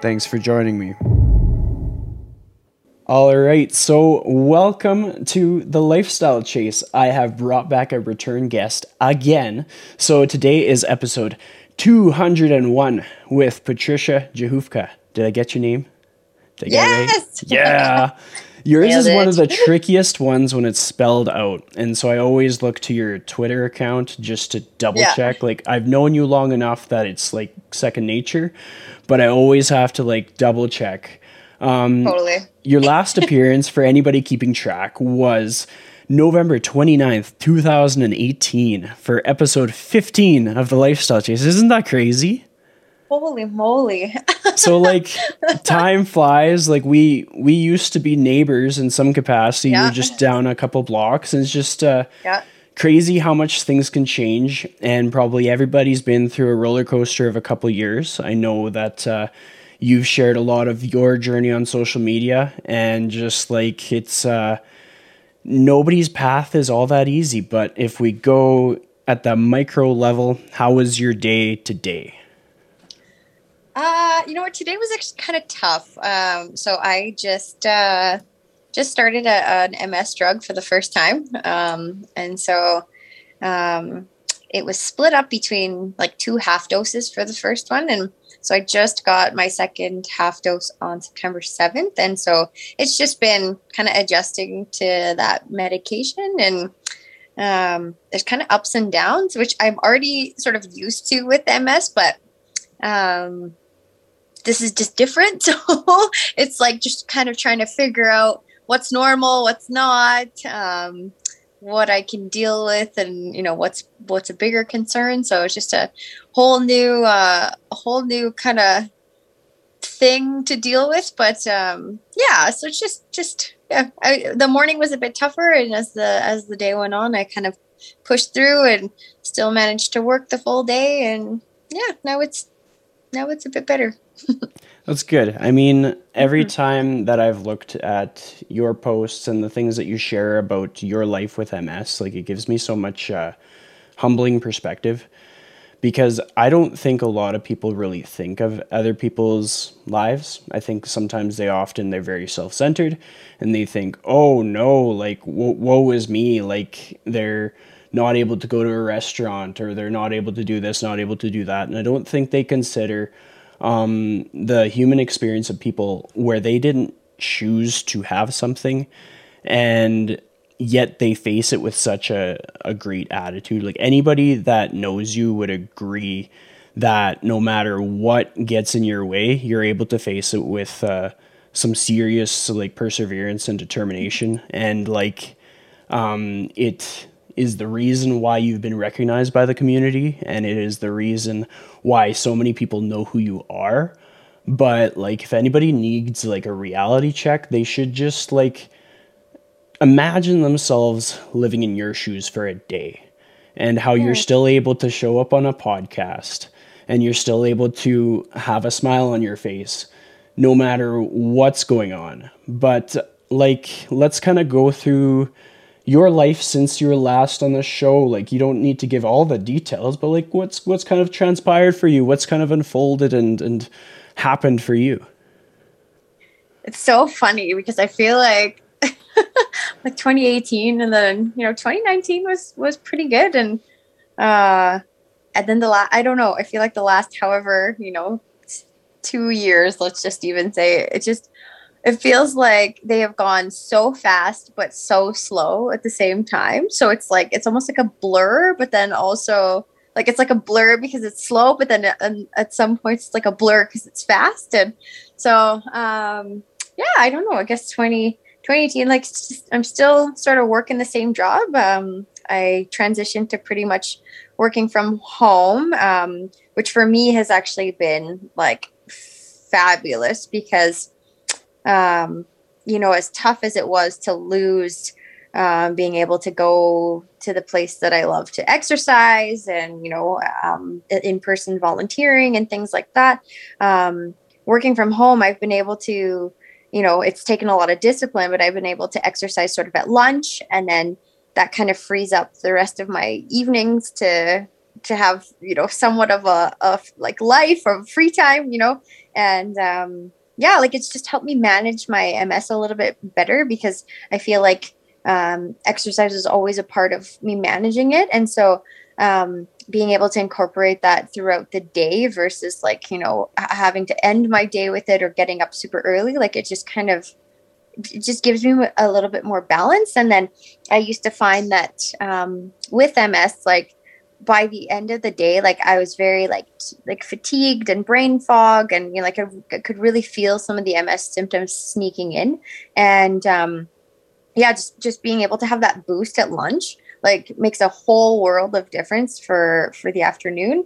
Thanks for joining me. All right, so welcome to the Lifestyle Chase. I have brought back a return guest again. So today is episode 201 with Patrycia Rzechowka. Did I get your name? Did I yes! Right? Yeah. Yours Nailed is one of the trickiest ones when it's spelled out. And so I always look to your Twitter account just to double yeah. check. Like I've known you long enough that it's like second nature, but I always have to like double check. Um, totally. your last appearance for anybody keeping track was November 29th, 2018 for episode 15 of the Lifestyle Chase. Isn't that crazy? Holy moly. so like time flies. Like we we used to be neighbors in some capacity. Yeah. We're just down a couple blocks and it's just uh yeah. crazy how much things can change and probably everybody's been through a roller coaster of a couple years. I know that uh you've shared a lot of your journey on social media and just like it's uh nobody's path is all that easy, but if we go at the micro level, how was your day today? Uh, you know what? Today was actually kind of tough. Um, so I just uh, just started a, an MS drug for the first time, um, and so um, it was split up between like two half doses for the first one, and so I just got my second half dose on September seventh, and so it's just been kind of adjusting to that medication and. Um, there's kind of ups and downs, which I'm already sort of used to with MS, but um, this is just different. So it's like just kind of trying to figure out what's normal, what's not, um, what I can deal with, and you know what's what's a bigger concern. So it's just a whole new, uh, a whole new kind of thing to deal with. But um, yeah, so it's just just yeah. I, the morning was a bit tougher, and as the as the day went on, I kind of pushed through and still managed to work the full day. And yeah, now it's now it's a bit better. That's good. I mean, every mm-hmm. time that I've looked at your posts and the things that you share about your life with MS, like it gives me so much uh, humbling perspective because I don't think a lot of people really think of other people's lives. I think sometimes they often they're very self-centered and they think, "Oh no, like woe, woe is me, like they're not able to go to a restaurant or they're not able to do this, not able to do that." And I don't think they consider um, the human experience of people where they didn't choose to have something and yet they face it with such a, a great attitude. Like anybody that knows you would agree that no matter what gets in your way, you're able to face it with uh, some serious like perseverance and determination. And like um, it is the reason why you've been recognized by the community and it is the reason why so many people know who you are. But like if anybody needs like a reality check they should just like imagine themselves living in your shoes for a day and how you're still able to show up on a podcast and you're still able to have a smile on your face no matter what's going on. But like let's kind of go through your life since you were last on the show like you don't need to give all the details but like what's what's kind of transpired for you? What's kind of unfolded and and happened for you? It's so funny because i feel like like 2018 and then you know 2019 was was pretty good. And uh and then the last i don't know i feel like the last however you know two years let's just even say it just it feels like they have gone so fast but so slow at the same time. So it's like it's almost like a blur but then also like it's like a blur because it's slow but then at, at some points it's like a blur because it's fast. And so um yeah i don't know. I guess 20 2018 like i'm still sort of working the same job. Um i transitioned to pretty much working from home um which for me has actually been like fabulous because, um, you know, as tough as it was to lose um, being able to go to the place that I love to exercise and, you know, um, in person volunteering and things like that. Um, working from home, I've been able to, you know, it's taken a lot of discipline, but I've been able to exercise sort of at lunch and then that kind of frees up the rest of my evenings to to have you know somewhat of a of like life or free time you know and um yeah like it's just helped me manage my ms a little bit better because i feel like um, exercise is always a part of me managing it. And so um, being able to incorporate that throughout the day versus like, you know, having to end my day with it or getting up super early, like it just kind of it just gives me a little bit more balance. And then I used to find that um, with MS, like by the end of the day, like I was very like like fatigued and brain fog, and you know, like I, I could really feel some of the MS symptoms sneaking in. And um, yeah, just just being able to have that boost at lunch like makes a whole world of difference for for the afternoon.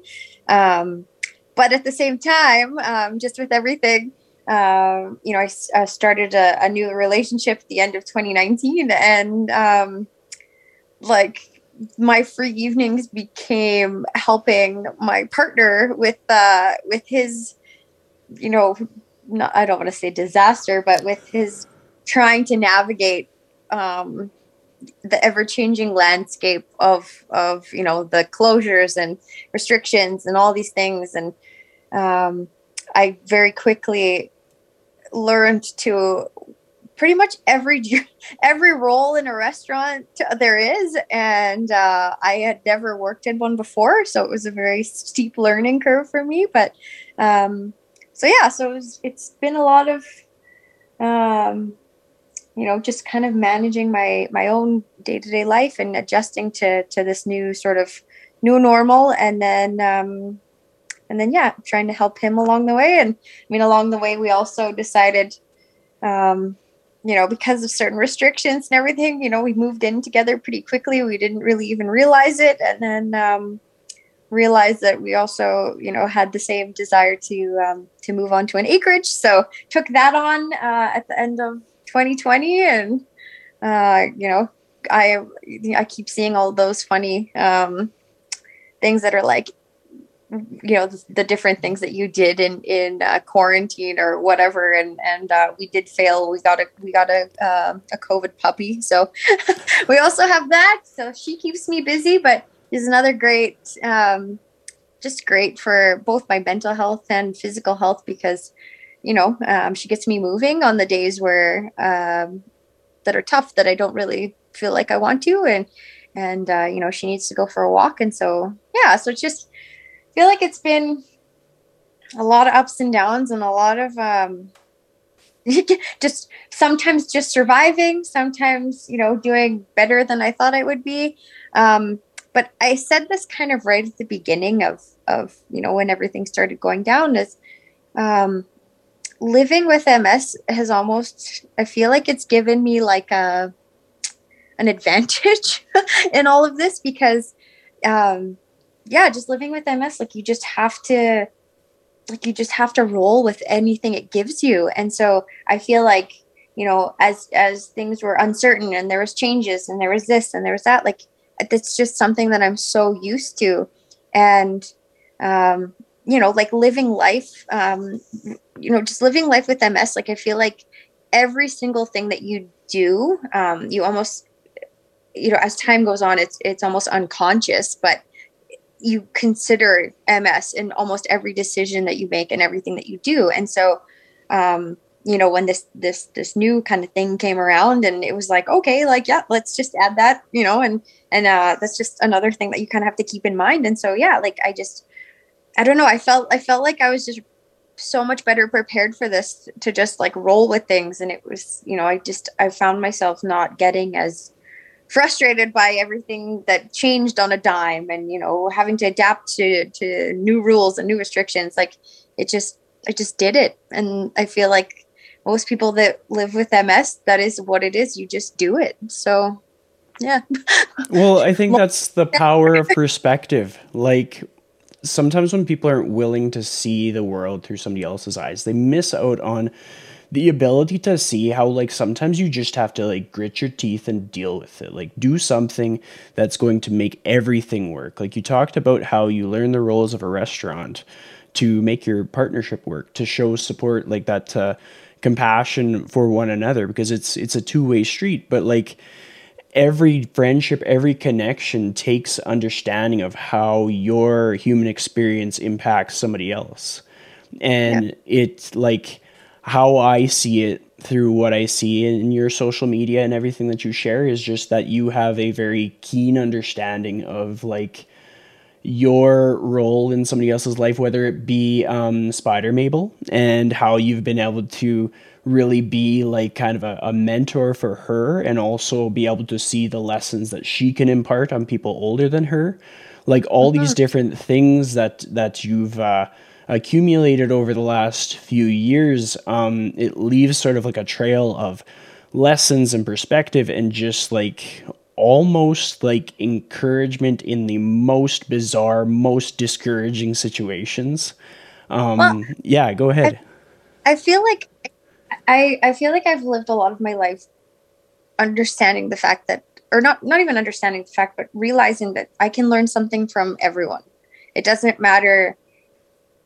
Um, but at the same time, um, just with everything, um, you know, I, I started a, a, new relationship at the end of 2019, and um, like my free evenings became helping my partner with uh, with his, you know, not, I don't want to say disaster, but with his trying to navigate um, the ever changing landscape of of you know the closures and restrictions and all these things. And um, I very quickly learned to pretty much every every role in a restaurant there is and uh, i had never worked in one before so it was a very steep learning curve for me but um, so yeah so it was, it's been a lot of um, you know just kind of managing my my own day-to-day life and adjusting to to this new sort of new normal and then um and then yeah trying to help him along the way and i mean along the way we also decided um you know because of certain restrictions and everything you know we moved in together pretty quickly. We didn't really even realize it. And then um realized that we also you know had the same desire to um, to move on to an acreage. So took that on uh, at the end of 2020 and uh, you know i i keep seeing all those funny um, things that are like you know the, the, different things that you did in in uh, quarantine or whatever. And and uh, we did fail. We got a we got a uh, a covid puppy. So we also have that. So she keeps me busy but is another great um, just great for both my mental health and physical health because you know, um, she gets me moving on the days where um, that are tough that I don't really feel like I want to, and and uh, you know, she needs to go for a walk, and so yeah, so it's just feel like it's been a lot of ups and downs and a lot of um, just sometimes just surviving, sometimes you know doing better than I thought I would be. Um, but I said this kind of right at the beginning of of you know when everything started going down is um, living with MS has almost I feel like it's given me like a an advantage in all of this because um yeah, just living with MS like you just have to like you just have to roll with anything it gives you. And so I feel like, you know, as as things were uncertain and there was changes and there was this and there was that like it's just something that I'm so used to and um you know like living life um you know just living life with ms like i feel like every single thing that you do um you almost you know as time goes on it's it's almost unconscious but you consider ms in almost every decision that you make and everything that you do and so um you know when this this this new kind of thing came around and it was like okay like yeah let's just add that you know and and uh that's just another thing that you kind of have to keep in mind and so yeah like i just I don't know. I felt I felt like I was just so much better prepared for this to just like roll with things and it was you know i just i found myself not getting as frustrated by everything that changed on a dime and you know having to adapt to to new rules and new restrictions like it just i just did it. And i feel like most people that live with ms that is what it is. You just do it. So yeah. Well i think that's the power of perspective. Like sometimes when people aren't willing to see the world through somebody else's eyes, they miss out on the ability to see how like sometimes you just have to like grit your teeth and deal with it. Like do something that's going to make everything work. Like you talked about how you learn the roles of a restaurant to make your partnership work to show support like that uh, compassion for one another because it's it's a two-way street. But like every friendship every connection takes understanding of how your human experience impacts somebody else. And yeah. it's like how I see it through what I see in your social media and everything that you share is just that you have a very keen understanding of like your role in somebody else's life, whether it be um, Spider Mabel, and how you've been able to really be like kind of a, a, mentor for her and also be able to see the lessons that she can impart on people older than her. Like all mm-hmm. these different things that that you've uh, accumulated over the last few years, um, it leaves sort of like a trail of lessons and perspective and just like almost like encouragement in the most bizarre, most discouraging situations. Um, well, yeah, go ahead. I, I feel like I I feel like I've lived a lot of my life understanding the fact that or not not even understanding the fact but realizing that I can learn something from everyone. It doesn't matter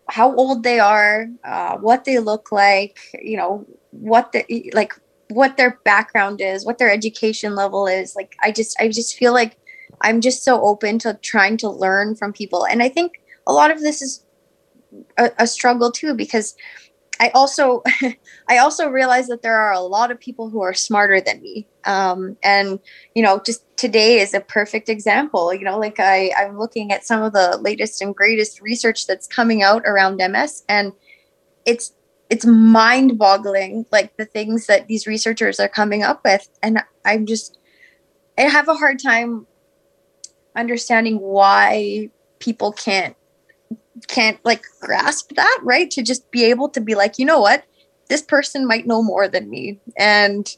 how old they are, uh, what they look like, you know, what the like what their background is, what their education level is. Like I just I just feel like I'm just so open to trying to learn from people. And I think a lot of this is a, a struggle too because I also I also realize that there are a lot of people who are smarter than me. Um, and you know, just today is a perfect example. You know, like I I'm looking at some of the latest and greatest research that's coming out around MS, and it's it's mind-boggling, like the things that these researchers are coming up with, and I'm just I have a hard time understanding why people can't can't like grasp that, right? To just be able to be like, you know what, this person might know more than me, and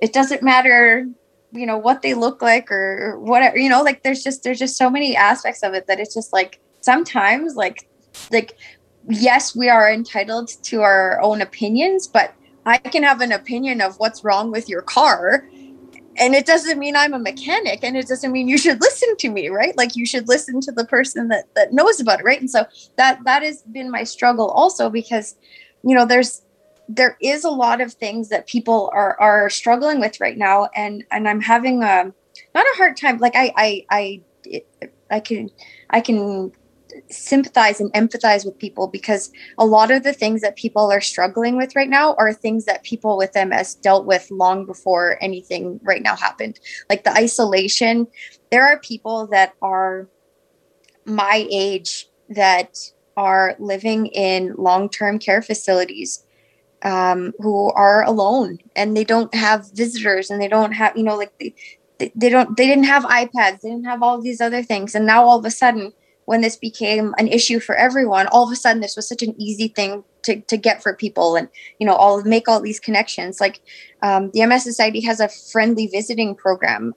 it doesn't matter, you know, what they look like or whatever. You know, like there's just there's just so many aspects of it that it's just like sometimes like like yes, we are entitled to our own opinions, but I can have an opinion of what's wrong with your car and it doesn't mean i'm a mechanic and it doesn't mean you should listen to me right? Like you should listen to the person that that knows about it right? And so that that has been my struggle also because you know there's there is a lot of things that people are are struggling with right now. And and i'm having a not a hard time. Like i i i i can i can sympathize and empathize with people because a lot of the things that people are struggling with right now are things that people with MS dealt with long before anything right now happened. Like the isolation, there are people that are my age that are living in long term care facilities um, who are alone and they don't have visitors and they don't have, you know, like they, they don't, they didn't have iPads, they didn't have all these other things. And now all of a sudden, when this became an issue for everyone, all of a sudden this was such an easy thing to, to get for people and you know all make all these connections. Like um, the MS Society has a friendly visiting program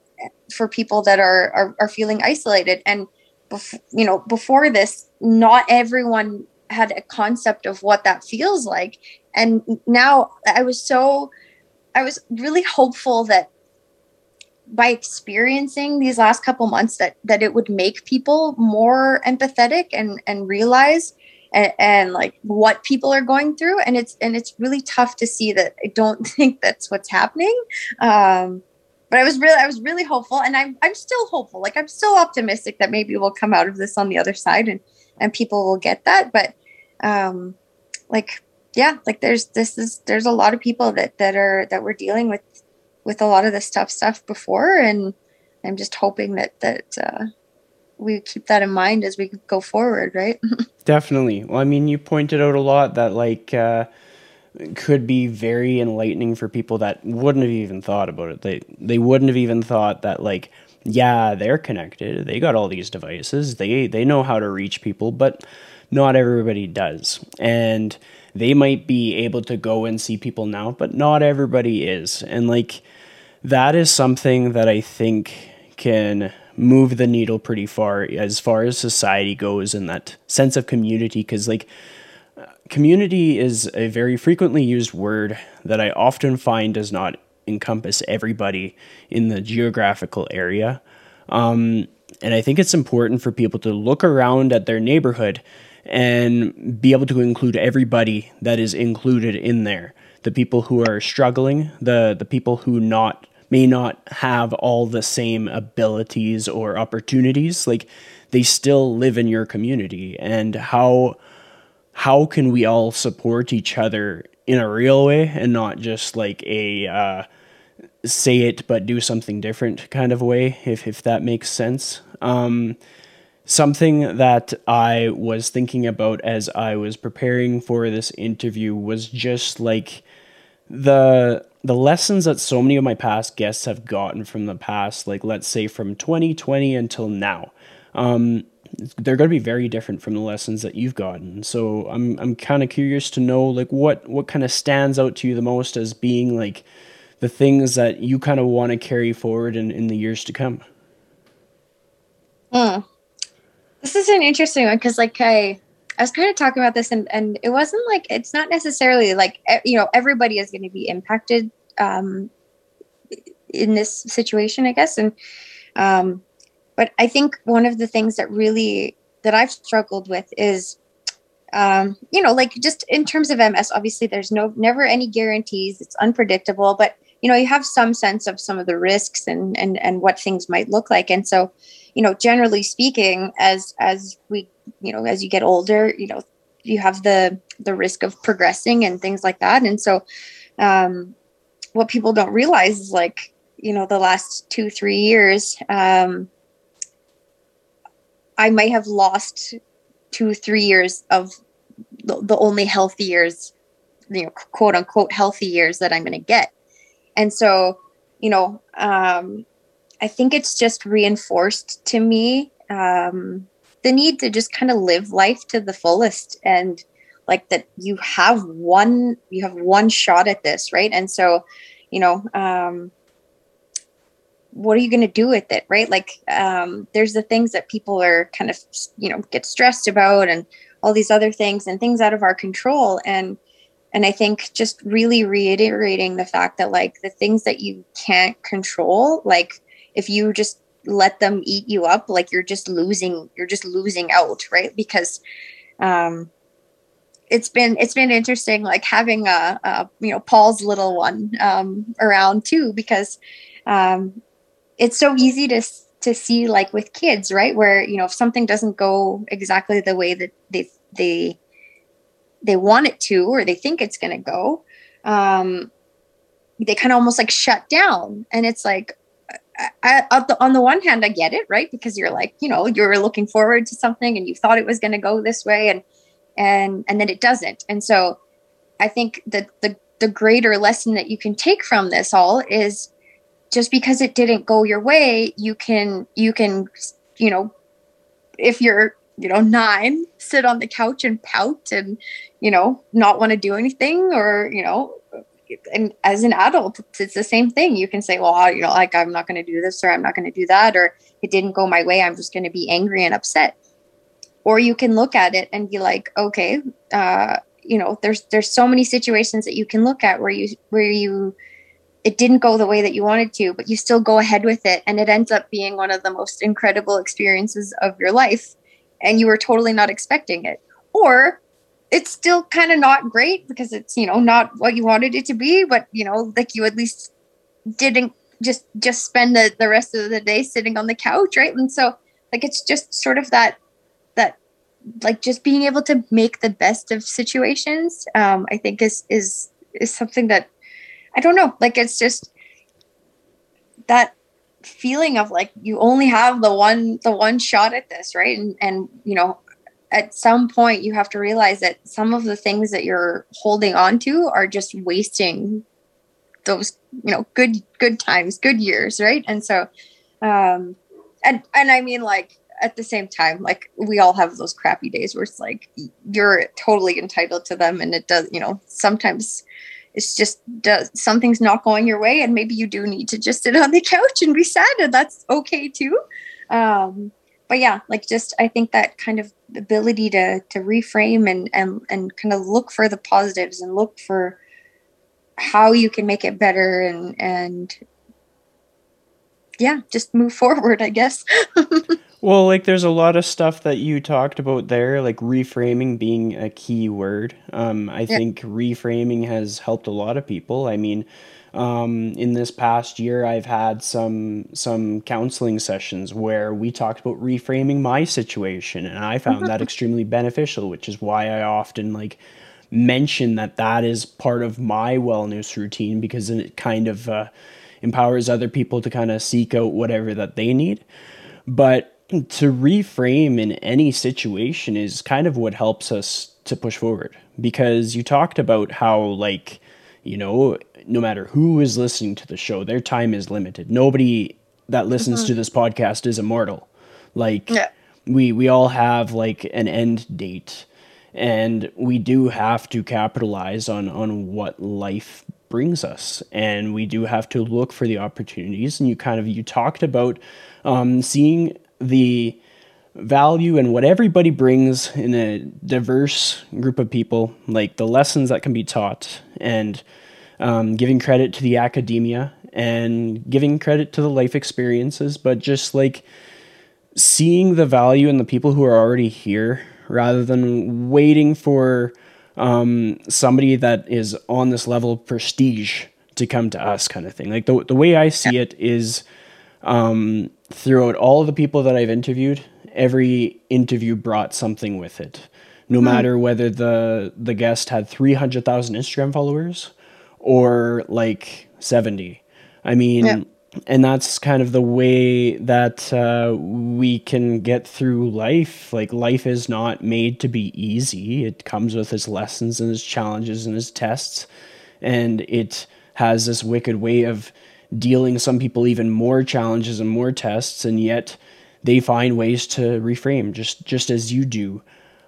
for people that are are, are feeling isolated. And bef- you know before this, not everyone had a concept of what that feels like. And now I was so I was really hopeful that by experiencing these last couple months that that it would make people more empathetic and and realize and, and, like what people are going through. And it's and it's really tough to see that i don't think that's what's happening. Um but i was really i was really hopeful and i'm i'm still hopeful. Like i'm still optimistic that maybe we'll come out of this on the other side and and people will get that. But um like yeah like there's this is there's a lot of people that that are that we're dealing with with a lot of this tough stuff before and i'm just hoping that that uh, we keep that in mind as we go forward right? Definitely. Well i mean you pointed out a lot that like uh, could be very enlightening for people that wouldn't have even thought about it. They they wouldn't have even thought that like yeah they're connected. They got all these devices. They they know how to reach people but not everybody does. And they might be able to go and see people now, but not everybody is. And like that is something that I think can move the needle pretty far as far as society goes and that sense of community because like community is a very frequently used word that i often find does not encompass everybody in the geographical area. Um, and i think it's important for people to look around at their neighborhood and be able to include everybody that is included in there. The people who are struggling the the people who not may not have all the same abilities or opportunities. Like they still live in your community. And how how can we all support each other in a real way and not just like a uh, say it but do something different kind of way if if that makes sense? Um, something that I was thinking about as I was preparing for this interview was just like the the lessons that so many of my past guests have gotten from the past, like let's say from 2020 until now, um, they're going to be very different from the lessons that you've gotten. So I'm I'm kind of curious to know like what what kind of stands out to you the most as being like the things that you kind of want to carry forward in, in the years to come. Hmm. This is an interesting one because like I I was kind of talking about this, and and it wasn't like it's not necessarily like you know everybody is going to be impacted um, in this situation, I guess, and um, but I think one of the things that really that I've struggled with is um, you know like just in terms of MS, obviously there's no never any guarantees. It's unpredictable, but you know you have some sense of some of the risks and and and what things might look like, and so you know generally speaking as as we you know as you get older you know you have the the risk of progressing and things like that. And so um what people don't realize is like you know the last two three years um i might have lost two three years of the, the only healthy years you know quote unquote healthy years that i'm going to get. And so you know um i think it's just reinforced to me um the need to just kind of live life to the fullest and like that you have one you have one shot at this right? And so you know um what are you going to do with it right? Like um there's the things that people are kind of you know get stressed about and all these other things and things out of our control. And and i think just really reiterating the fact that like the things that you can't control like if you just let them eat you up like you're just losing you're just losing out right? Because um it's been it's been interesting like having a, a you know paul's little one um around too because um it's so easy to to see like with kids right? Where you know if something doesn't go exactly the way that they they they want it to or they think it's going to go um they kind of almost like shut down. And it's like I, on the one hand, I get it, right? Because you're like, you know, you're looking forward to something and you thought it was going to go this way, and and and then it doesn't. And so, I think that the the greater lesson that you can take from this all is just because it didn't go your way, you can you can you know, if you're you know nine, sit on the couch and pout and you know not want to do anything, or you know and as an adult, it's the same thing. You can say, well, you know, like I'm not going to do this or I'm not going to do that, or it didn't go my way. I'm just going to be angry and upset. Or you can look at it and be like, okay, uh, you know, there's there's so many situations that you can look at where you where you it didn't go the way that you wanted to, but you still go ahead with it, and it ends up being one of the most incredible experiences of your life, and you were totally not expecting it. Or it's still kind of not great because it's you know not what you wanted it to be but you know like you at least didn't just just spend the, the rest of the day sitting on the couch right? And so like it's just sort of that that like just being able to make the best of situations um i think is is is something that i don't know like it's just that feeling of like you only have the one the one shot at this right? And and you know at some point you have to realize that some of the things that you're holding on to are just wasting those you know good good times good years right? And so um and and i mean like at the same time like we all have those crappy days where it's like you're totally entitled to them and it does you know sometimes it's just does something's not going your way and maybe you do need to just sit on the couch and be sad and that's okay too. Um, but yeah, like just I think that kind of ability to to reframe and and and kind of look for the positives and look for how you can make it better and and yeah, just move forward, I guess. well, like there's a lot of stuff that you talked about there, like reframing being a key word. Um, I yeah. think reframing has helped a lot of people. I mean, um, in this past year, I've had some some counseling sessions where we talked about reframing my situation, and I found that extremely beneficial. Which is why I often like mention that that is part of my wellness routine because it kind of uh, empowers other people to kind of seek out whatever that they need. But to reframe in any situation is kind of what helps us to push forward because you talked about how like you know no matter who is listening to the show their time is limited nobody that listens mm-hmm. to this podcast is immortal like yeah. we we all have like an end date and we do have to capitalize on on what life brings us and we do have to look for the opportunities and you kind of you talked about um, seeing the value and what everybody brings in a diverse group of people like the lessons that can be taught and um, giving credit to the academia and giving credit to the life experiences but just like seeing the value in the people who are already here rather than waiting for um, somebody that is on this level of prestige to come to us kind of thing. Like the, the way I see it is um, throughout all of the people that I've interviewed, every interview brought something with it. No mm. matter whether the the guest had 300,000 Instagram followers or like 70. I mean, yeah and that's kind of the way that uh, we can get through life. Like life is not made to be easy. It comes with its lessons and its challenges and its tests, and it has this wicked way of dealing some people even more challenges and more tests, and yet they find ways to reframe, just just as you do.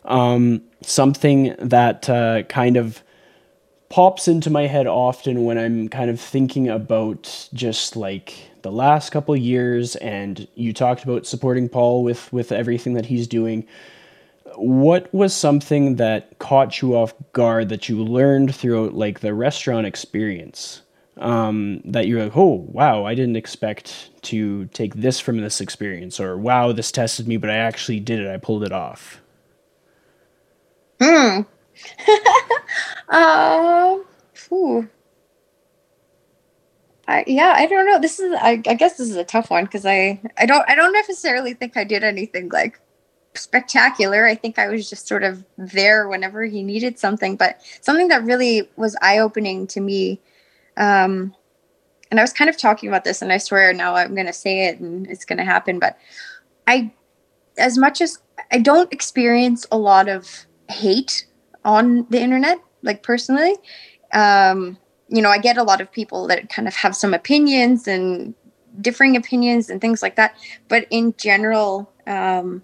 Um, something that uh, kind of pops into my head often when I'm kind of thinking about just like the last couple years and you talked about supporting Paul with with everything that he's doing. What was something that caught you off guard that you learned throughout like the restaurant experience? Um, that you're like, oh wow, I didn't expect to take this from this experience, or wow, this tested me, but I actually did it. I pulled it off. Hmm. uh. I, yeah, I don't know. This is, I, I guess, this is a tough one because I, I don't, I don't necessarily think I did anything like spectacular. I think I was just sort of there whenever he needed something. But something that really was eye opening to me, um, and I was kind of talking about this, and I swear now I'm going to say it and it's going to happen. But I, as much as I don't experience a lot of hate on the internet, like personally. Um, you know, I get a lot of people that kind of have some opinions and differing opinions and things like that. But in general, um,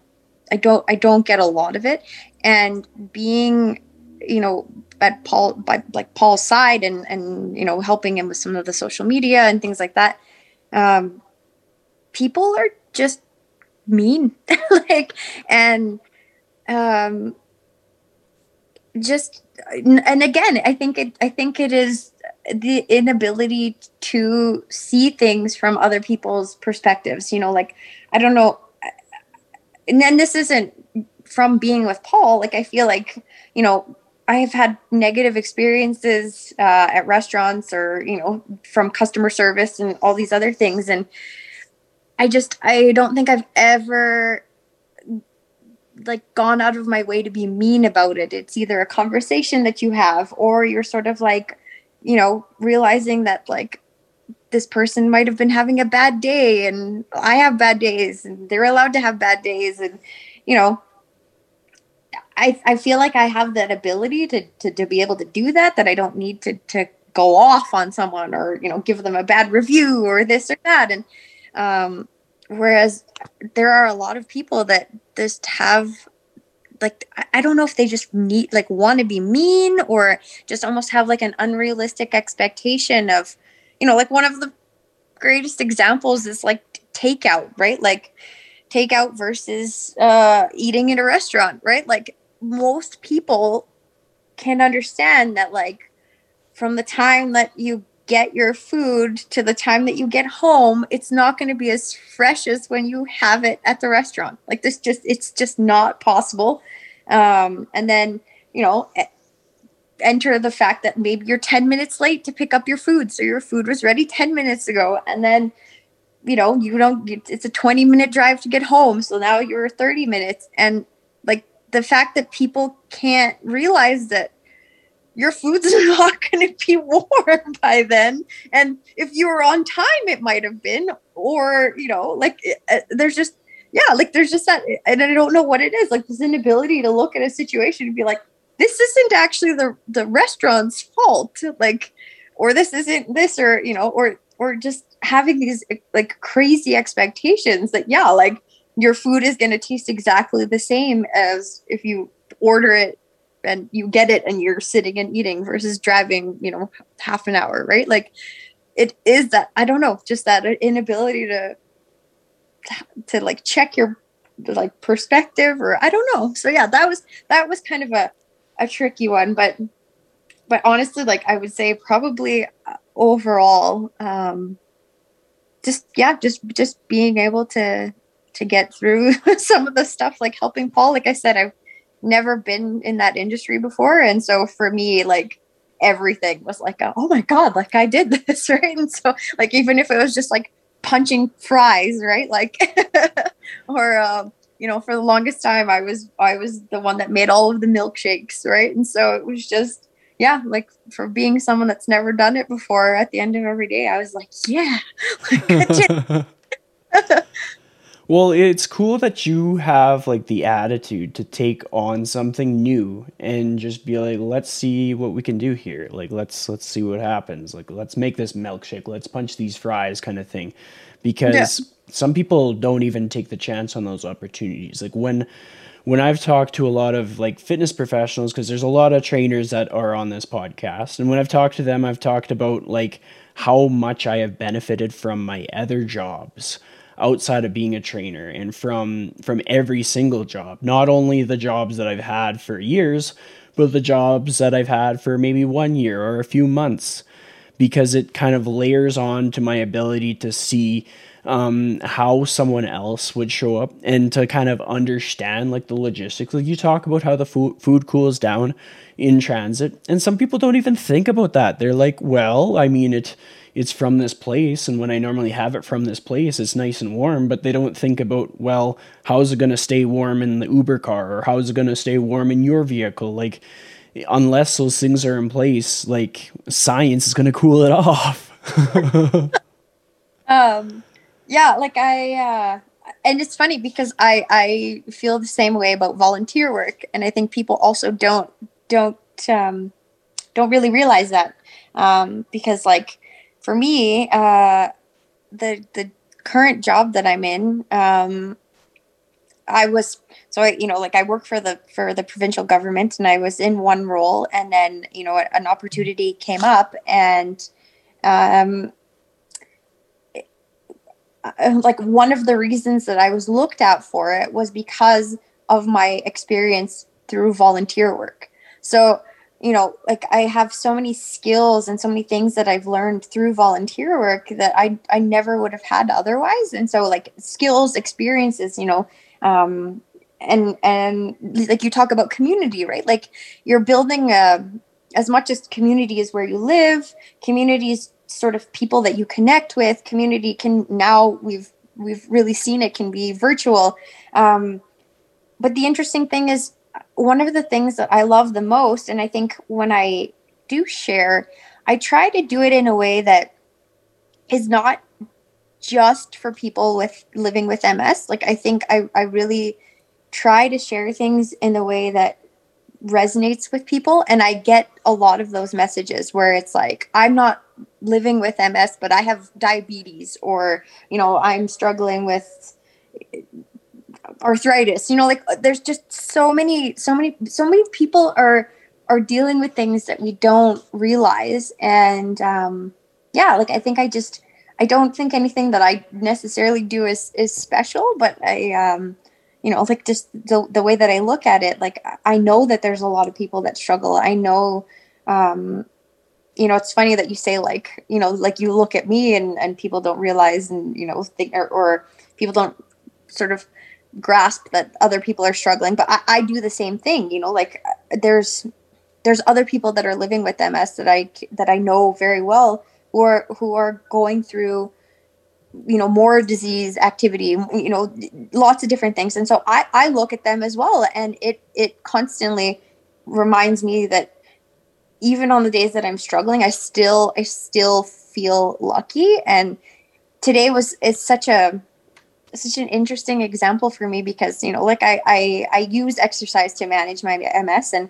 I don't I don't get a lot of it. And being, you know, at Paul by like Paul's side and and you know helping him with some of the social media and things like that, um, people are just mean, like and um just and again i think it i think it is the inability to see things from other people's perspectives you know like i don't know and then this isn't from being with paul like i feel like you know i have had negative experiences uh, at restaurants or you know from customer service and all these other things and i just i don't think i've ever like gone out of my way to be mean about it. It's either a conversation that you have or you're sort of like, you know, realizing that like this person might have been having a bad day and I have bad days and they're allowed to have bad days and you know I I feel like I have that ability to to, to be able to do that that I don't need to to go off on someone or you know give them a bad review or this or that and um whereas there are a lot of people that just have like I don't know if they just need like want to be mean or just almost have like an unrealistic expectation of you know like one of the greatest examples is like takeout right like takeout versus uh, eating in a restaurant, right? Like most people can understand that, like from the time that you get your food to the time that you get home, it's not going to be as fresh as when you have it at the restaurant. Like this, just it's just not possible. Um, and then you know enter the fact that maybe you're 10 minutes late to pick up your food so your food was ready 10 minutes ago and then you know you don't it's a 20 minute drive to get home so now you're 30 minutes and like the fact that people can't realize that your food's not going to be warm by then. And if you were on time it might have been or you know like uh, there's just yeah like there's just that eh, and i don't know what it is like this inability to look at a situation and be like this isn't actually the the restaurant's fault like or this isn't this or you know or or just having these like crazy expectations that yeah like your food is going to taste exactly the same as if you order it and you get it and you're sitting and eating versus driving you know half an hour right like it is that i don't know just that inability to to like check your like perspective or i don't know so yeah that was that was kind of a a tricky one, but but honestly, like I would say, probably uh, overall, um, just yeah, just just being able to to get through some of the stuff, like helping Paul. Like I said, I've never been in that industry before, and so for me, like everything was like, oh my god, like I did this, right? And so, like even if it was just like punching fries, right? Like, or um, you know, for the longest time, I was I was the one that made all of the milkshakes, right? And so it was just yeah, like for being someone that's never done it before, at the end of every day, I was like, yeah. Well, it's cool that you have like the attitude to take on something new and just be like, let's see what we can do here. Like let's let's see what happens. Like let's make this milkshake. Let's punch these fries kind of thing. Because yeah some people don't even take the chance on those opportunities. Like when when I've talked to a lot of like fitness professionals because there's a lot of trainers that are on this podcast and when I've talked to them I've talked about like how much I have benefited from my other jobs outside of being a trainer and from from every single job not only the jobs that I've had for years but the jobs that I've had for maybe 1 year or a few months because it kind of layers on to my ability to see um, how someone else would show up and to kind of understand like the logistics. Like you talk about how the food food cools down in transit, and some people don't even think about that. They're like, well, I mean it it's from this place and when I normally have it from this place it's nice and warm but they don't think about well how is it going to stay warm in the Uber car or how is it going to stay warm in your vehicle? Like unless those things are in place like science is going to cool it off. Um yeah like i uh and it's funny because i i feel the same way about volunteer work and i think people also don't don't um don't really realize that um because like for me uh the the current job that i'm in um i was so I, you know like i work for the for the provincial government and i was in one role and then you know an opportunity came up and um uh, like one of the reasons that I was looked at for it was because of my experience through volunteer work. So, you know, like I have so many skills and so many things that I've learned through volunteer work that I I never would have had otherwise. And so like skills, experiences, you know, um and and like you talk about community, right? Like you're building a as much as community is where you live, communities sort of people that you connect with community can now we've we've really seen it can be virtual um, but the interesting thing is one of the things that i love the most and i think when i do share i try to do it in a way that is not just for people with living with ms like i think i, I really try to share things in a way that resonates with people and i get a lot of those messages where it's like i'm not living with ms but i have diabetes or you know i'm struggling with arthritis you know like there's just so many so many so many people are are dealing with things that we don't realize and um yeah like i think i just I don't think anything that I necessarily do is is special, but I um you know like just the the way that I look at it, like I know that there's a lot of people that struggle. I know um you know it's funny that you say like you know like you look at me and and people don't realize and you know think or, or people don't sort of grasp that other people are struggling but I, I do the same thing you know like there's there's other people that are living with ms that i that i know very well who are who are going through you know more disease activity you know lots of different things. And so i i look at them as well and it it constantly reminds me that even on the days that i'm struggling i still i still feel lucky. And today was it's such a such an interesting example for me because you know like i i, I use exercise to manage my ms and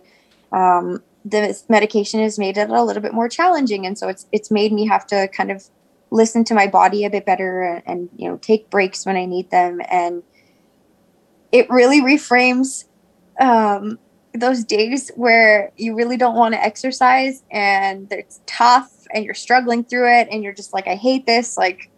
um, the medication has made it a little bit more challenging. And so it's it's made me have to kind of listen to my body a bit better and, and you know take breaks when i need them. And it really reframes um, those days where you really don't want to exercise and it's tough and you're struggling through it and you're just like i hate this. Like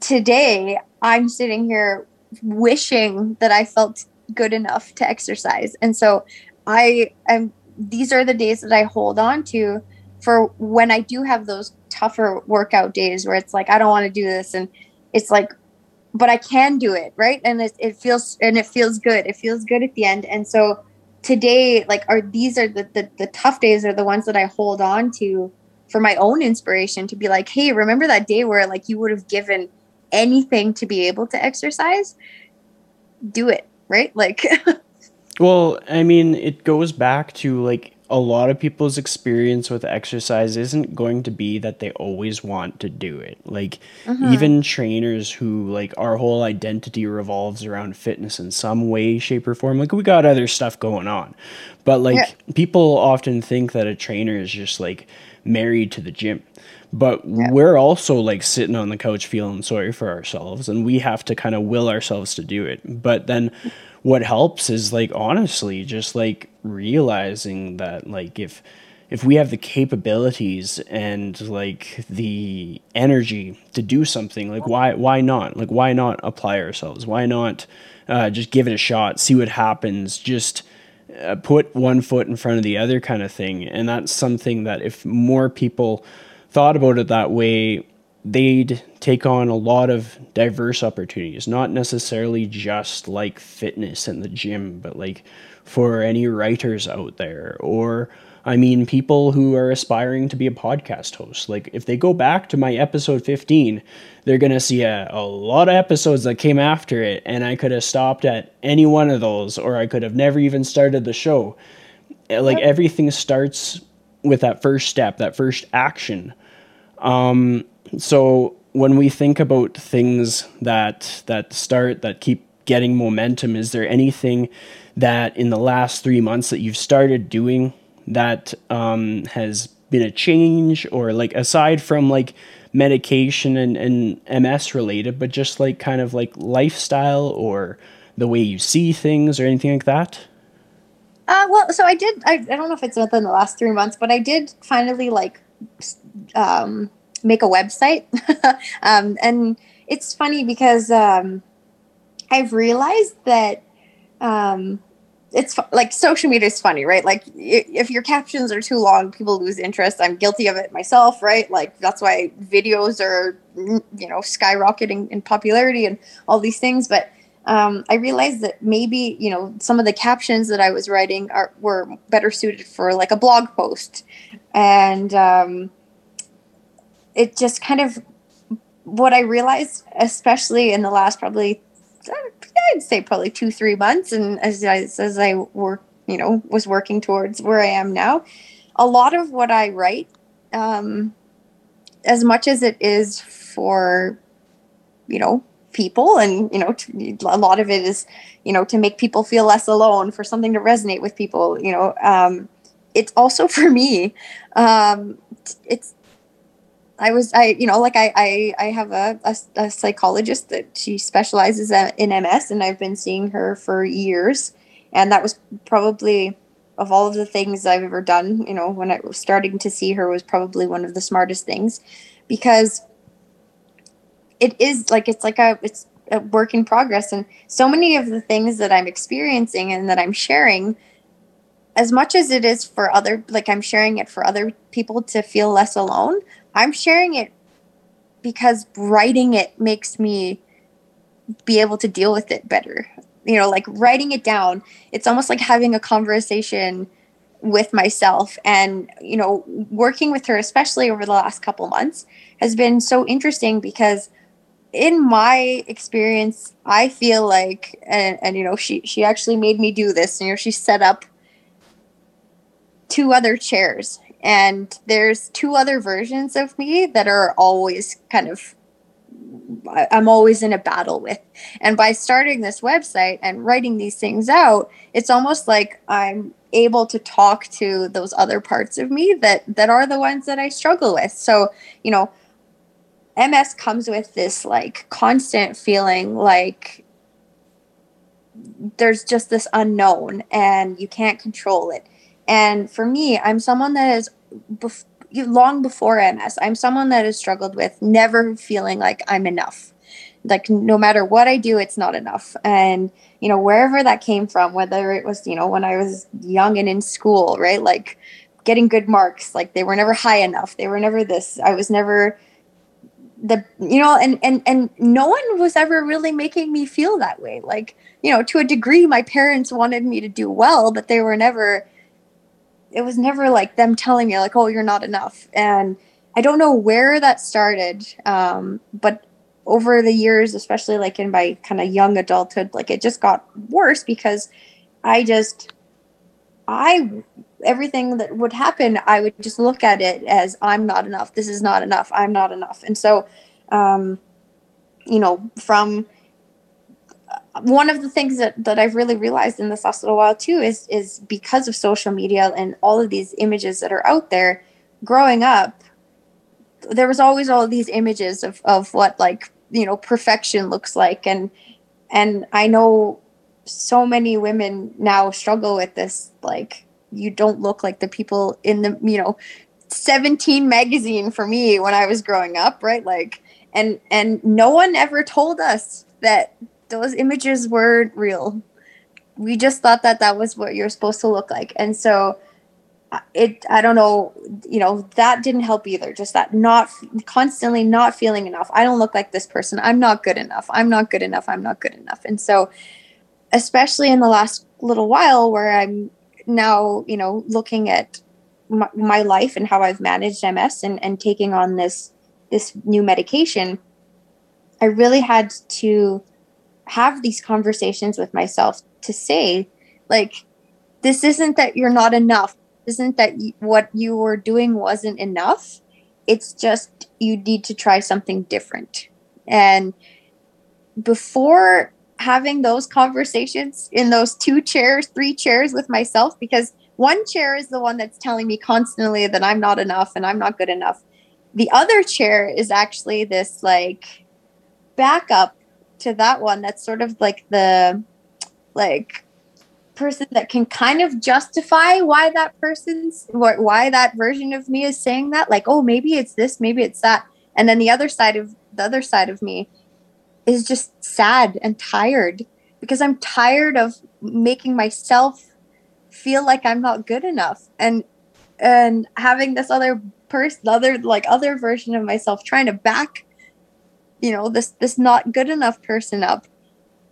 today i'm sitting here wishing that i felt good enough to exercise and so i am these are the days that I hold on to for when I do have those tougher workout days where it's like I don't want to do this and it's like but I can do it, right? And it, it feels and it feels good. It feels good at the end. And so today, like are these are the, the the tough days are the ones that I hold on to for my own inspiration to be like, hey, remember that day where like you would have given anything to be able to exercise? Do it, right? Like Well, I mean, it goes back to like a lot of people's experience with exercise isn't going to be that they always want to do it. Like mm-hmm. even trainers who like our whole identity revolves around fitness in some way, shape, or form. Like we got other stuff going on. But like yeah. people often think that a trainer is just like married to the gym. But yeah. we're also like sitting on the couch feeling sorry for ourselves and we have to kind of will ourselves to do it. But then what helps is like honestly just like realizing that like if if we have the capabilities and like the energy to do something like why why not like why not apply ourselves why not uh, just give it a shot see what happens just uh, put one foot in front of the other kind of thing and that's something that if more people thought about it that way they'd take on a lot of diverse opportunities, not necessarily just like fitness in the gym, but like for any writers out there or I mean people who are aspiring to be a podcast host. Like if they go back to my episode 15, they're going to see a, a lot of episodes that came after it and I could have stopped at any one of those or I could have never even started the show. Eh, like everything starts with that first step, that first action. Um so when we think about things that that start that keep getting momentum, is there anything that in the last three months that you've started doing that um, has been a change, or like aside from like medication and, and MS related, but just like kind of like lifestyle or the way you see things or anything like that? Uh, well, so I did. I, I don't know if it's within the last three months, but I did finally like um, make a website. um, and it's funny because um, I've realized that um, it's like social media is funny, right? Like if your captions are too long, people lose interest. I'm guilty of it myself, right? Like that's why videos are, you know, skyrocketing in popularity and all these things. But um, I realized that maybe you know some of the captions that I was writing are were better suited for like a blog post, and um, it just kind of what I realized, especially in the last probably I'd say probably two three months, and as I as I work, you know, was working towards where I am now, a lot of what I write, um, as much as it is for, you know, people, and you know, to, a lot of it is, you know, to make people feel less alone, for something to resonate with people, you know. Um, it's also for me. Um, it's I was I you know like I I, I have a, a, a psychologist that she specializes in MS and I've been seeing her for years and that was probably of all of the things I've ever done you know when I was starting to see her was probably one of the smartest things because it is like it's like a it's a work in progress. And so many of the things that i'm experiencing and that i'm sharing as much as it is for other like i'm sharing it for other people to feel less alone i'm sharing it because writing it makes me be able to deal with it better. You know like writing it down it's almost like having a conversation with myself. And you know working with her especially over the last couple months has been so interesting because in my experience i feel like and, and you know she she actually made me do this you know she set up two other chairs and there's two other versions of me that are always kind of I'm always in a battle with. And by starting this website and writing these things out, it's almost like I'm able to talk to those other parts of me that that are the ones that I struggle with. So, you know, MS comes with this like constant feeling like there's just this unknown and you can't control it. And for me, I'm someone that is bef- long before MS, I'm someone that has struggled with never feeling like I'm enough. Like no matter what I do, it's not enough. And you know, wherever that came from, whether it was, you know, when I was young and in school, right? Like getting good marks, like they were never high enough. They were never this. I was never the you know and and and no one was ever really making me feel that way. Like you know to a degree my parents wanted me to do well but they were never it was never like them telling me like oh you're not enough. And i don't know where that started um, but over the years especially like in my kind of young adulthood like it just got worse because i just i everything that would happen i would just look at it as i'm not enough. This is not enough. I'm not enough. And so um you know from one of the things that, that I've really realized in this last little while too is is because of social media and all of these images that are out there, growing up, there was always all these images of, of what like, you know, perfection looks like. And and I know so many women now struggle with this, like you don't look like the people in the, you know, 17 magazine for me when I was growing up, right? Like and and no one ever told us that those images weren't real. We just thought that that was what you're supposed to look like. And so uh, it I don't know, you know, that didn't help either. Just that not constantly not feeling enough. I don't look like this person. I'm not good enough. I'm not good enough. I'm not good enough. And so especially in the last little while where I'm now, you know, looking at my, my life and how I've managed MS and, and taking on this this new medication, I really had to have these conversations with myself to say like this isn't that you're not enough. Isn't that what you were doing wasn't enough. It's just you need to try something different. And before having those conversations in those two chairs three chairs with myself because one chair is the one that's telling me constantly that i'm not enough and i'm not good enough. The other chair is actually this like backup to that one that's sort of like the like person that can kind of justify why that person's why that version of me is saying that like oh maybe it's this maybe it's that. And then the other side of the other side of me is just sad and tired because i'm tired of making myself feel like i'm not good enough and and having this other person other like other version of myself trying to back you know this this not good enough person up.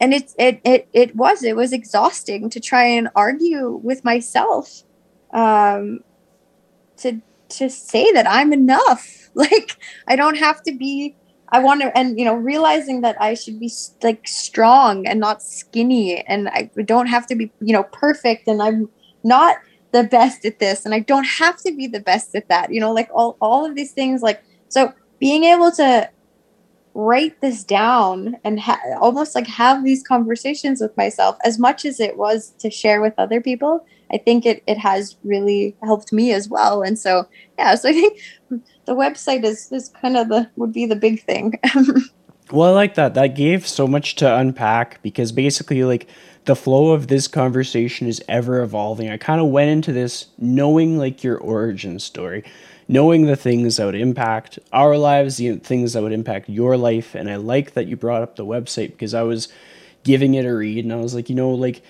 And it's it it it was it was exhausting to try and argue with myself um to to say that i'm enough. Like i don't have to be i want to and you know realizing that i should be like strong and not skinny and i don't have to be you know perfect and i'm not the best at this and i don't have to be the best at that you know like all all of these things like so being able to write this down and ha- almost like have these conversations with myself as much as it was to share with other people i think it, it has really helped me as well and so yeah so i think the website is is kind of the would be the big thing well i like that that gave so much to unpack because basically like the flow of this conversation is ever evolving. I kind of went into this knowing like your origin story, knowing the things that would impact our lives, the things that would impact your life. And I like that you brought up the website because I was giving it a read and I was like, you know, like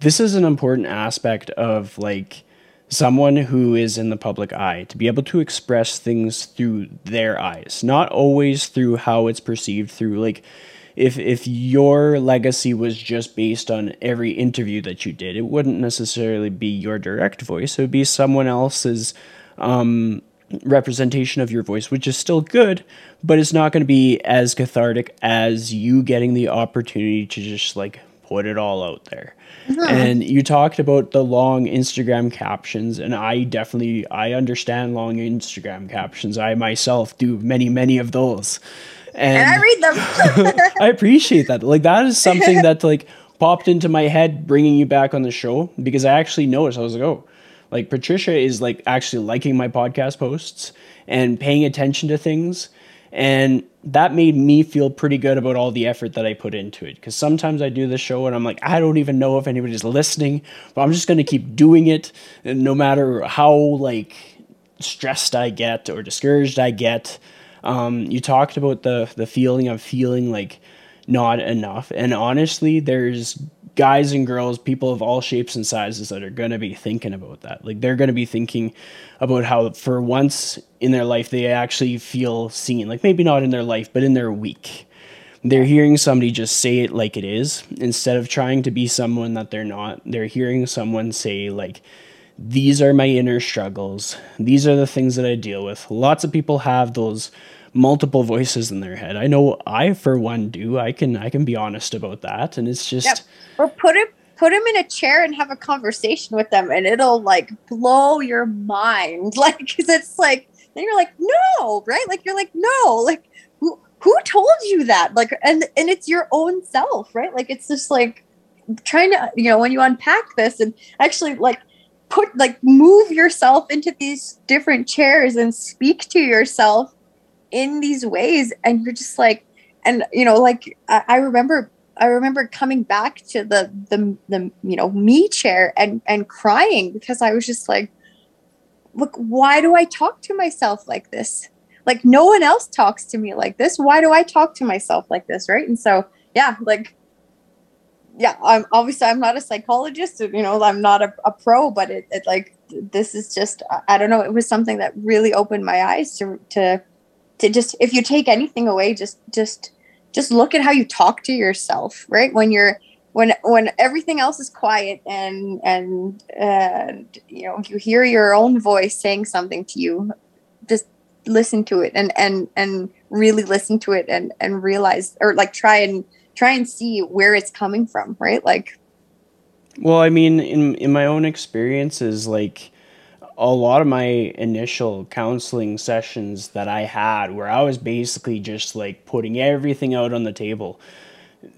this is an important aspect of like someone who is in the public eye to be able to express things through their eyes, not always through how it's perceived through like if if your legacy was just based on every interview that you did, it wouldn't necessarily be your direct voice. It would be someone else's um, representation of your voice, which is still good, but it's not going to be as cathartic as you getting the opportunity to just like put it all out there. And you talked about the long Instagram captions and I definitely I understand long Instagram captions. I myself do many many of those. And, and I read them. I appreciate that. Like that is something that like popped into my head bringing you back on the show because I actually noticed I was like, "Oh, like Patrycia is like actually liking my podcast posts and paying attention to things." And that made me feel pretty good about all the effort that I put into it. Because sometimes I do the show and I'm like, I don't even know if anybody's listening, but I'm just going to keep doing it. No matter how like stressed I get or discouraged I get. Um, you talked about the the feeling of feeling like not enough. And honestly, there's guys and girls, people of all shapes and sizes that are going to be thinking about that. Like they're going to be thinking about how for once in their life they actually feel seen. Like maybe not in their life, but in their week. They're hearing somebody just say it like it is instead of trying to be someone that they're not. They're hearing someone say like these are my inner struggles. These are the things that I deal with. Lots of people have those multiple voices in their head. I know I for one do. I can I can be honest about that and it's just yep. or put it put them in a chair and have a conversation with them and it'll like blow your mind like cuz it's like then you're like no, right? Like you're like no, like who who told you that? Like and and it's your own self, right? Like it's just like trying to you know when you unpack this and actually like put like move yourself into these different chairs and speak to yourself in these ways and you're just like and you know like I, I remember I remember coming back to the the the you know me chair and and crying because I was just like look why do I talk to myself like this? Like no one else talks to me like this. Why do I talk to myself like this? Right? And so yeah like yeah I'm obviously I'm not a psychologist you know I'm not a, a pro but it, it like this is just I don't know it was something that really opened my eyes to to to just if you take anything away just just just look at how you talk to yourself right? When you're when when everything else is quiet and and and you know you hear your own voice saying something to you just listen to it and and and really listen to it and and realize or like try and try and see where it's coming from right? Like well i mean in in my own experiences like a lot of my initial counseling sessions that I had where I was basically just like putting everything out on the table.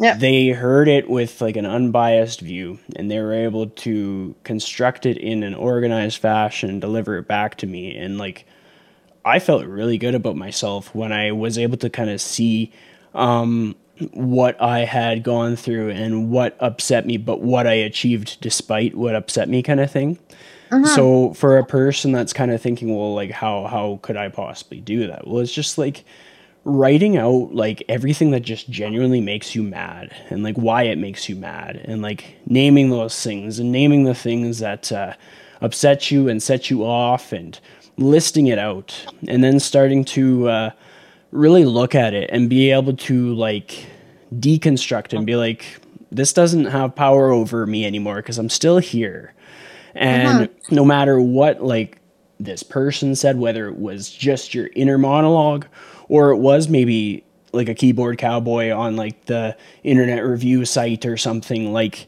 Yep. They heard it with like an unbiased view and they were able to construct it in an organized fashion and deliver it back to me and like I felt really good about myself when I was able to kind of see um, what I had gone through and what upset me, but what I achieved despite what upset me, kind of thing. Uh-huh. So for a person that's kind of thinking, well, like how how could I possibly do that? Well, it's just like writing out like everything that just genuinely makes you mad and like why it makes you mad and like naming those things and naming the things that uh, upset you and set you off and listing it out and then starting to uh, really look at it and be able to like deconstruct and be like this doesn't have power over me anymore because i'm still here and uh-huh. no matter what, like this person said, whether it was just your inner monologue or it was maybe like a keyboard cowboy on like the internet review site or something, like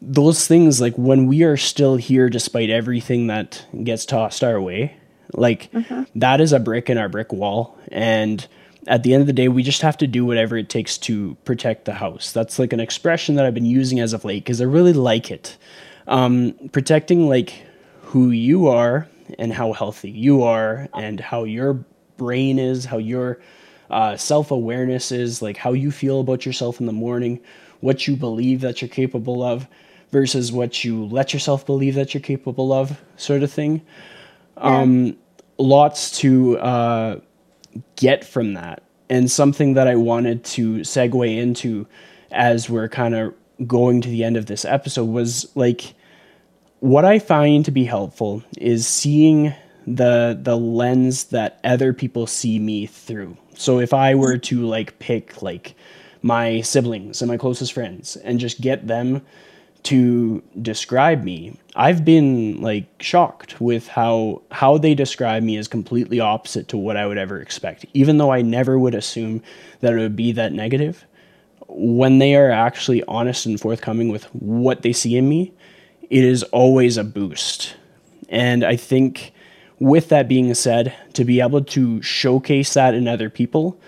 those things, like when we are still here despite everything that gets tossed our way, like uh-huh. that is a brick in our brick wall. And at the end of the day, we just have to do whatever it takes to protect the house. That's like an expression that I've been using as of late because I really like it um, protecting like who you are and how healthy you are and how your brain is, how your uh, self awareness is, like how you feel about yourself in the morning. what you believe that you're capable of versus what you let yourself believe that you're capable of, sort of thing. Yeah. Um, lots to uh, get from that. And something that I wanted to segue into as we're kind of going to the end of this episode was like what I find to be helpful is seeing the the lens that other people see me through. So if I were to like pick like my siblings and my closest friends and just get them to describe me i've been like shocked with how how they describe me is completely opposite to what i would ever expect even though i never would assume that it would be that negative when they are actually honest and forthcoming with what they see in me it is always a boost and i think with that being said to be able to showcase that in other people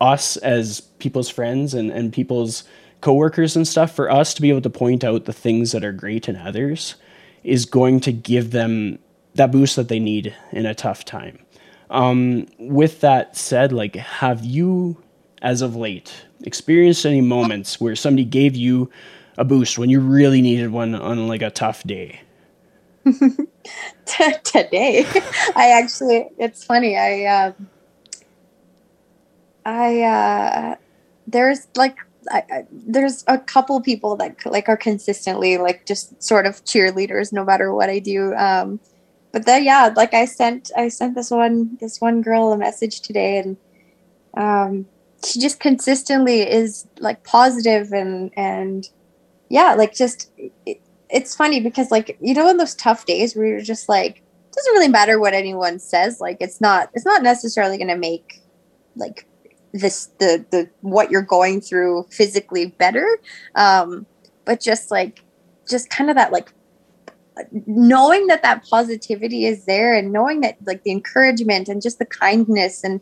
us as people's friends and, and people's coworkers and stuff, for us to be able to point out the things that are great in others is going to give them that boost that they need in a tough time. Um, with that said, like, have you, as of late, experienced any moments where somebody gave you a boost when you really needed one on like a tough day? Today, I actually, it's funny. I, uh, I, uh, there's like I, I, there's a couple people that like are consistently like just sort of cheerleaders no matter what I do. Um, but then yeah, like I sent I sent this one this one girl a message today, and um, she just consistently is like positive and and yeah, like just it, it's funny because like you know in those tough days where you're just like doesn't really matter what anyone says like it's not it's not necessarily going to make like this the the what you're going through physically better. Um but just like just kind of that like knowing that that positivity is there and knowing that like the encouragement and just the kindness and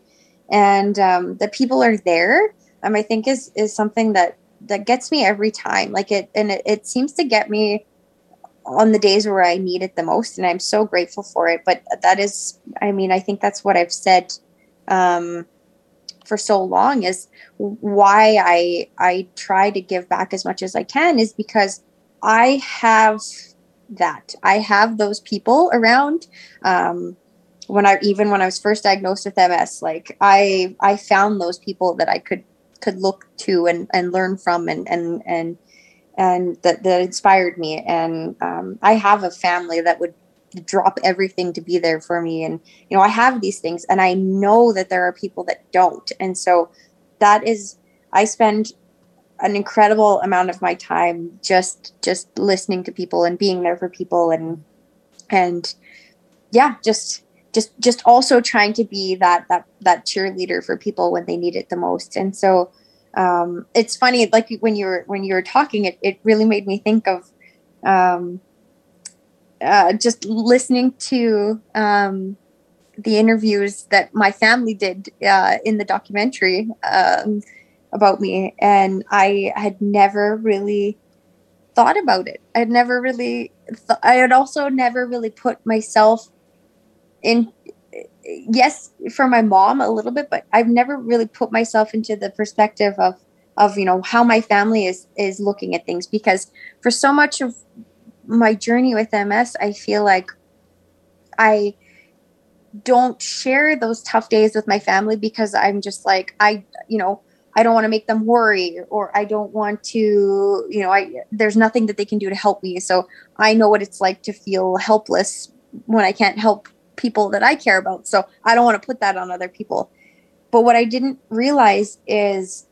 and um the people are there um i think is is something that that gets me every time like it and it, it seems to get me on the days where i need it the most and i'm so grateful for it but that is i mean i think that's what i've said um for so long is why I I try to give back as much as I can is because I have that I have those people around. Um, when I even when I was first diagnosed with MS, like I I found those people that I could could look to and and learn from and and and and that that inspired me. And um, I have a family that would drop everything to be there for me and you know i have these things and i know that there are people that don't and so that is i spend an incredible amount of my time just just listening to people and being there for people and and yeah just just just also trying to be that that that cheerleader for people when they need it the most and so um it's funny like when you were when you were talking it, it really made me think of um uh, just listening to um, the interviews that my family did uh, in the documentary um, about me, and I had never really thought about it. I had never really, th- I had also never really put myself in. Yes, for my mom a little bit, but I've never really put myself into the perspective of of you know how my family is is looking at things because for so much of my journey with MS, I feel like I don't share those tough days with my family because I'm just like I you know I don't want to make them worry or I don't want to you know I there's nothing that they can do to help me so I know what it's like to feel helpless when I can't help people that I care about so I don't want to put that on other people. But what I didn't realize is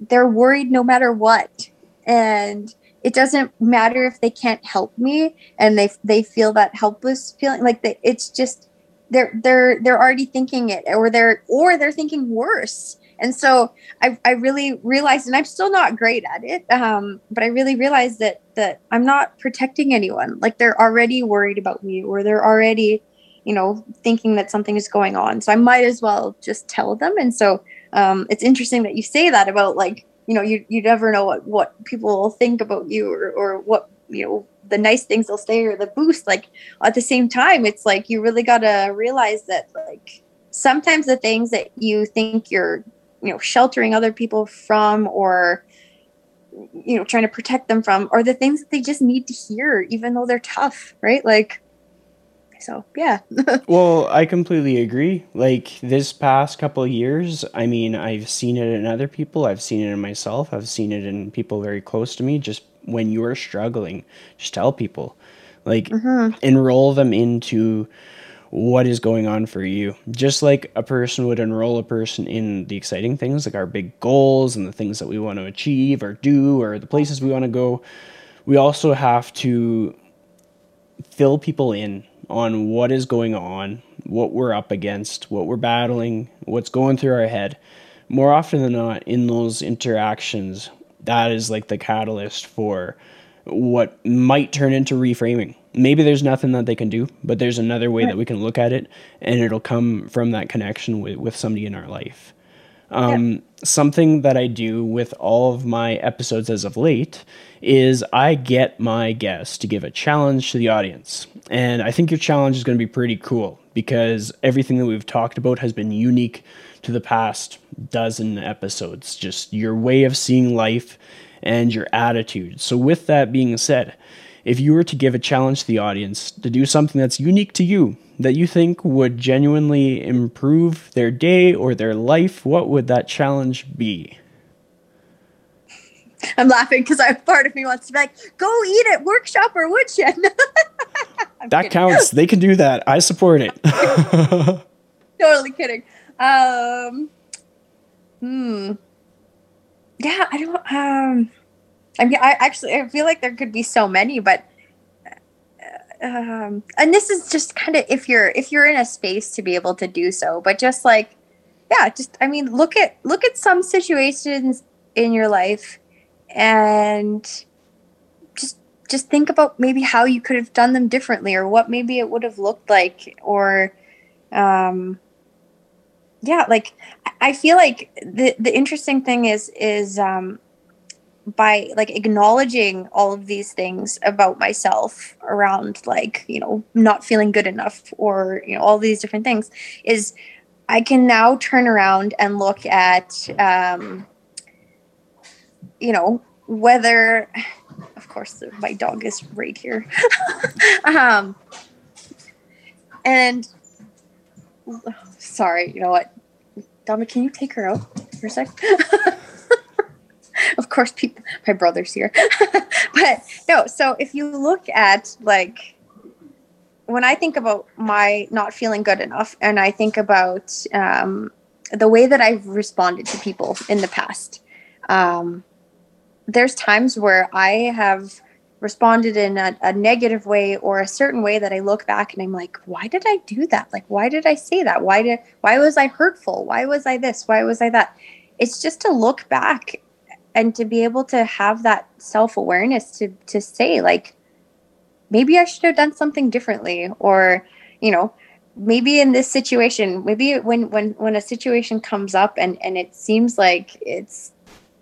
they're worried no matter what and it doesn't matter if they can't help me and they they feel that helpless feeling like they, it's just they're they're they're already thinking it or they're or they're thinking worse. And so I, I really realized and i'm still not great at it um, but i really realized that that i'm not protecting anyone. Like they're already worried about me or they're already you know thinking that something is going on. So i might as well just tell them. And so um, it's interesting that you say that about like you know you you never know what what people will think about you or or what you know the nice things they'll say or the boost. Like at the same time it's like you really got to realize that like sometimes the things that you think you're you know sheltering other people from or you know trying to protect them from or the things that they just need to hear even though they're tough right? Like so yeah well i completely agree like this past couple of years i mean i've seen it in other people i've seen it in myself i've seen it in people very close to me just when you're struggling just tell people like mm-hmm. enroll them into what is going on for you. Just like a person would enroll a person in the exciting things, like our big goals and the things that we want to achieve or do or the places we want to go, we also have to fill people in on what is going on, what we're up against, what we're battling, what's going through our head. More often than not, in those interactions, that is like the catalyst for what might turn into reframing maybe there's nothing that they can do, but there's another way right. that we can look at it, and it'll come from that connection with, with somebody in our life. Um, yeah. Something that I do with all of my episodes as of late is I get my guests to give a challenge to the audience. And I think your challenge is going to be pretty cool because everything that we've talked about has been unique to the past dozen episodes, just your way of seeing life and your attitude. So, with that being said, if you were to give a challenge to the audience to do something that's unique to you, that you think would genuinely improve their day or their life, what would that challenge be? I'm laughing because I part of me wants to be like, go eat at workshop or woodshed. that kidding. counts. They can do that. I support it. totally kidding. Um, hmm. Yeah, I don't. Um, I mean, I actually I feel like there could be so many, but uh, um, and this is just kind of if you're if you're in a space to be able to do so, but just like yeah, just I mean, look at look at some situations in your life and just just think about maybe how you could have done them differently or what maybe it would have looked like or um yeah like i feel like the the interesting thing is is um by like acknowledging all of these things about myself around like you know not feeling good enough or you know all these different things is i can now turn around and look at um you know whether of course my dog is right here um and sorry you know what Dominic, can you take her out for a sec? of course, people, my brother's here. but no, so if you look at like, when I think about my not feeling good enough, and I think about um, the way that I've responded to people in the past, um, there's times where I have responded in a, a, negative way or a certain way that I look back and I'm like, why did I do that? Like, why did I say that? Why did, why was I hurtful? Why was I this? Why was I that? It's just to look back and to be able to have that self-awareness to to say like maybe i should have done something differently or you know maybe in this situation maybe when when when a situation comes up and and it seems like it's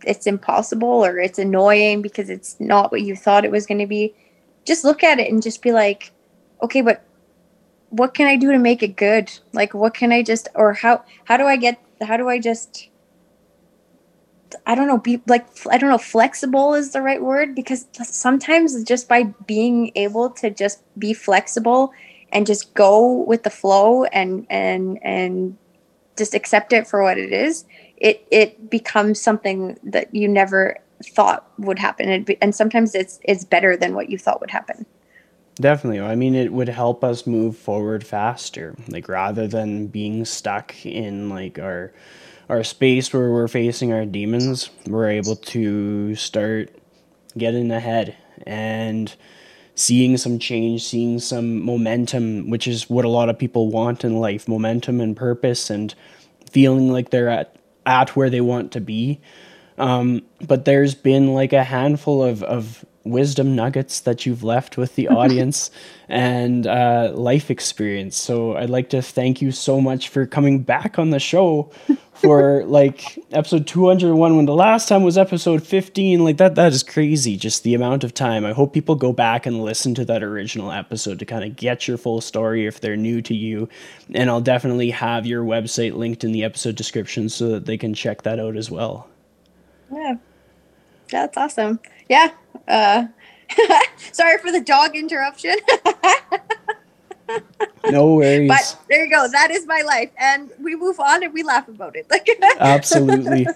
it's impossible or it's annoying because it's not what you thought it was going to be just look at it and just be like okay but what can i do to make it good? Like what can i just or how how do i get how do i just I don't know, be like, I don't know, flexible is the right word because sometimes just by being able to just be flexible and just go with the flow and, and, and just accept it for what it is, it, it becomes something that you never thought would happen. And, and sometimes it's, it's better than what you thought would happen. Definitely. I mean, it would help us move forward faster, like rather than being stuck in like our, our space where we're facing our demons, we're able to start getting ahead and seeing some change, seeing some momentum, which is what a lot of people want in life momentum and purpose, and feeling like they're at, at where they want to be. Um, but there's been like a handful of, of wisdom nuggets that you've left with the audience and uh, life experience. So I'd like to thank you so much for coming back on the show for like episode 201 when the last time was episode 15 like that that is crazy just the amount of time i hope people go back and listen to that original episode to kind of get your full story if they're new to you and i'll definitely have your website linked in the episode description so that they can check that out as well yeah That's awesome. Yeah. Uh, sorry for the dog interruption. no worries. But there you go. That is my life. And we move on and we laugh about it. Like Absolutely.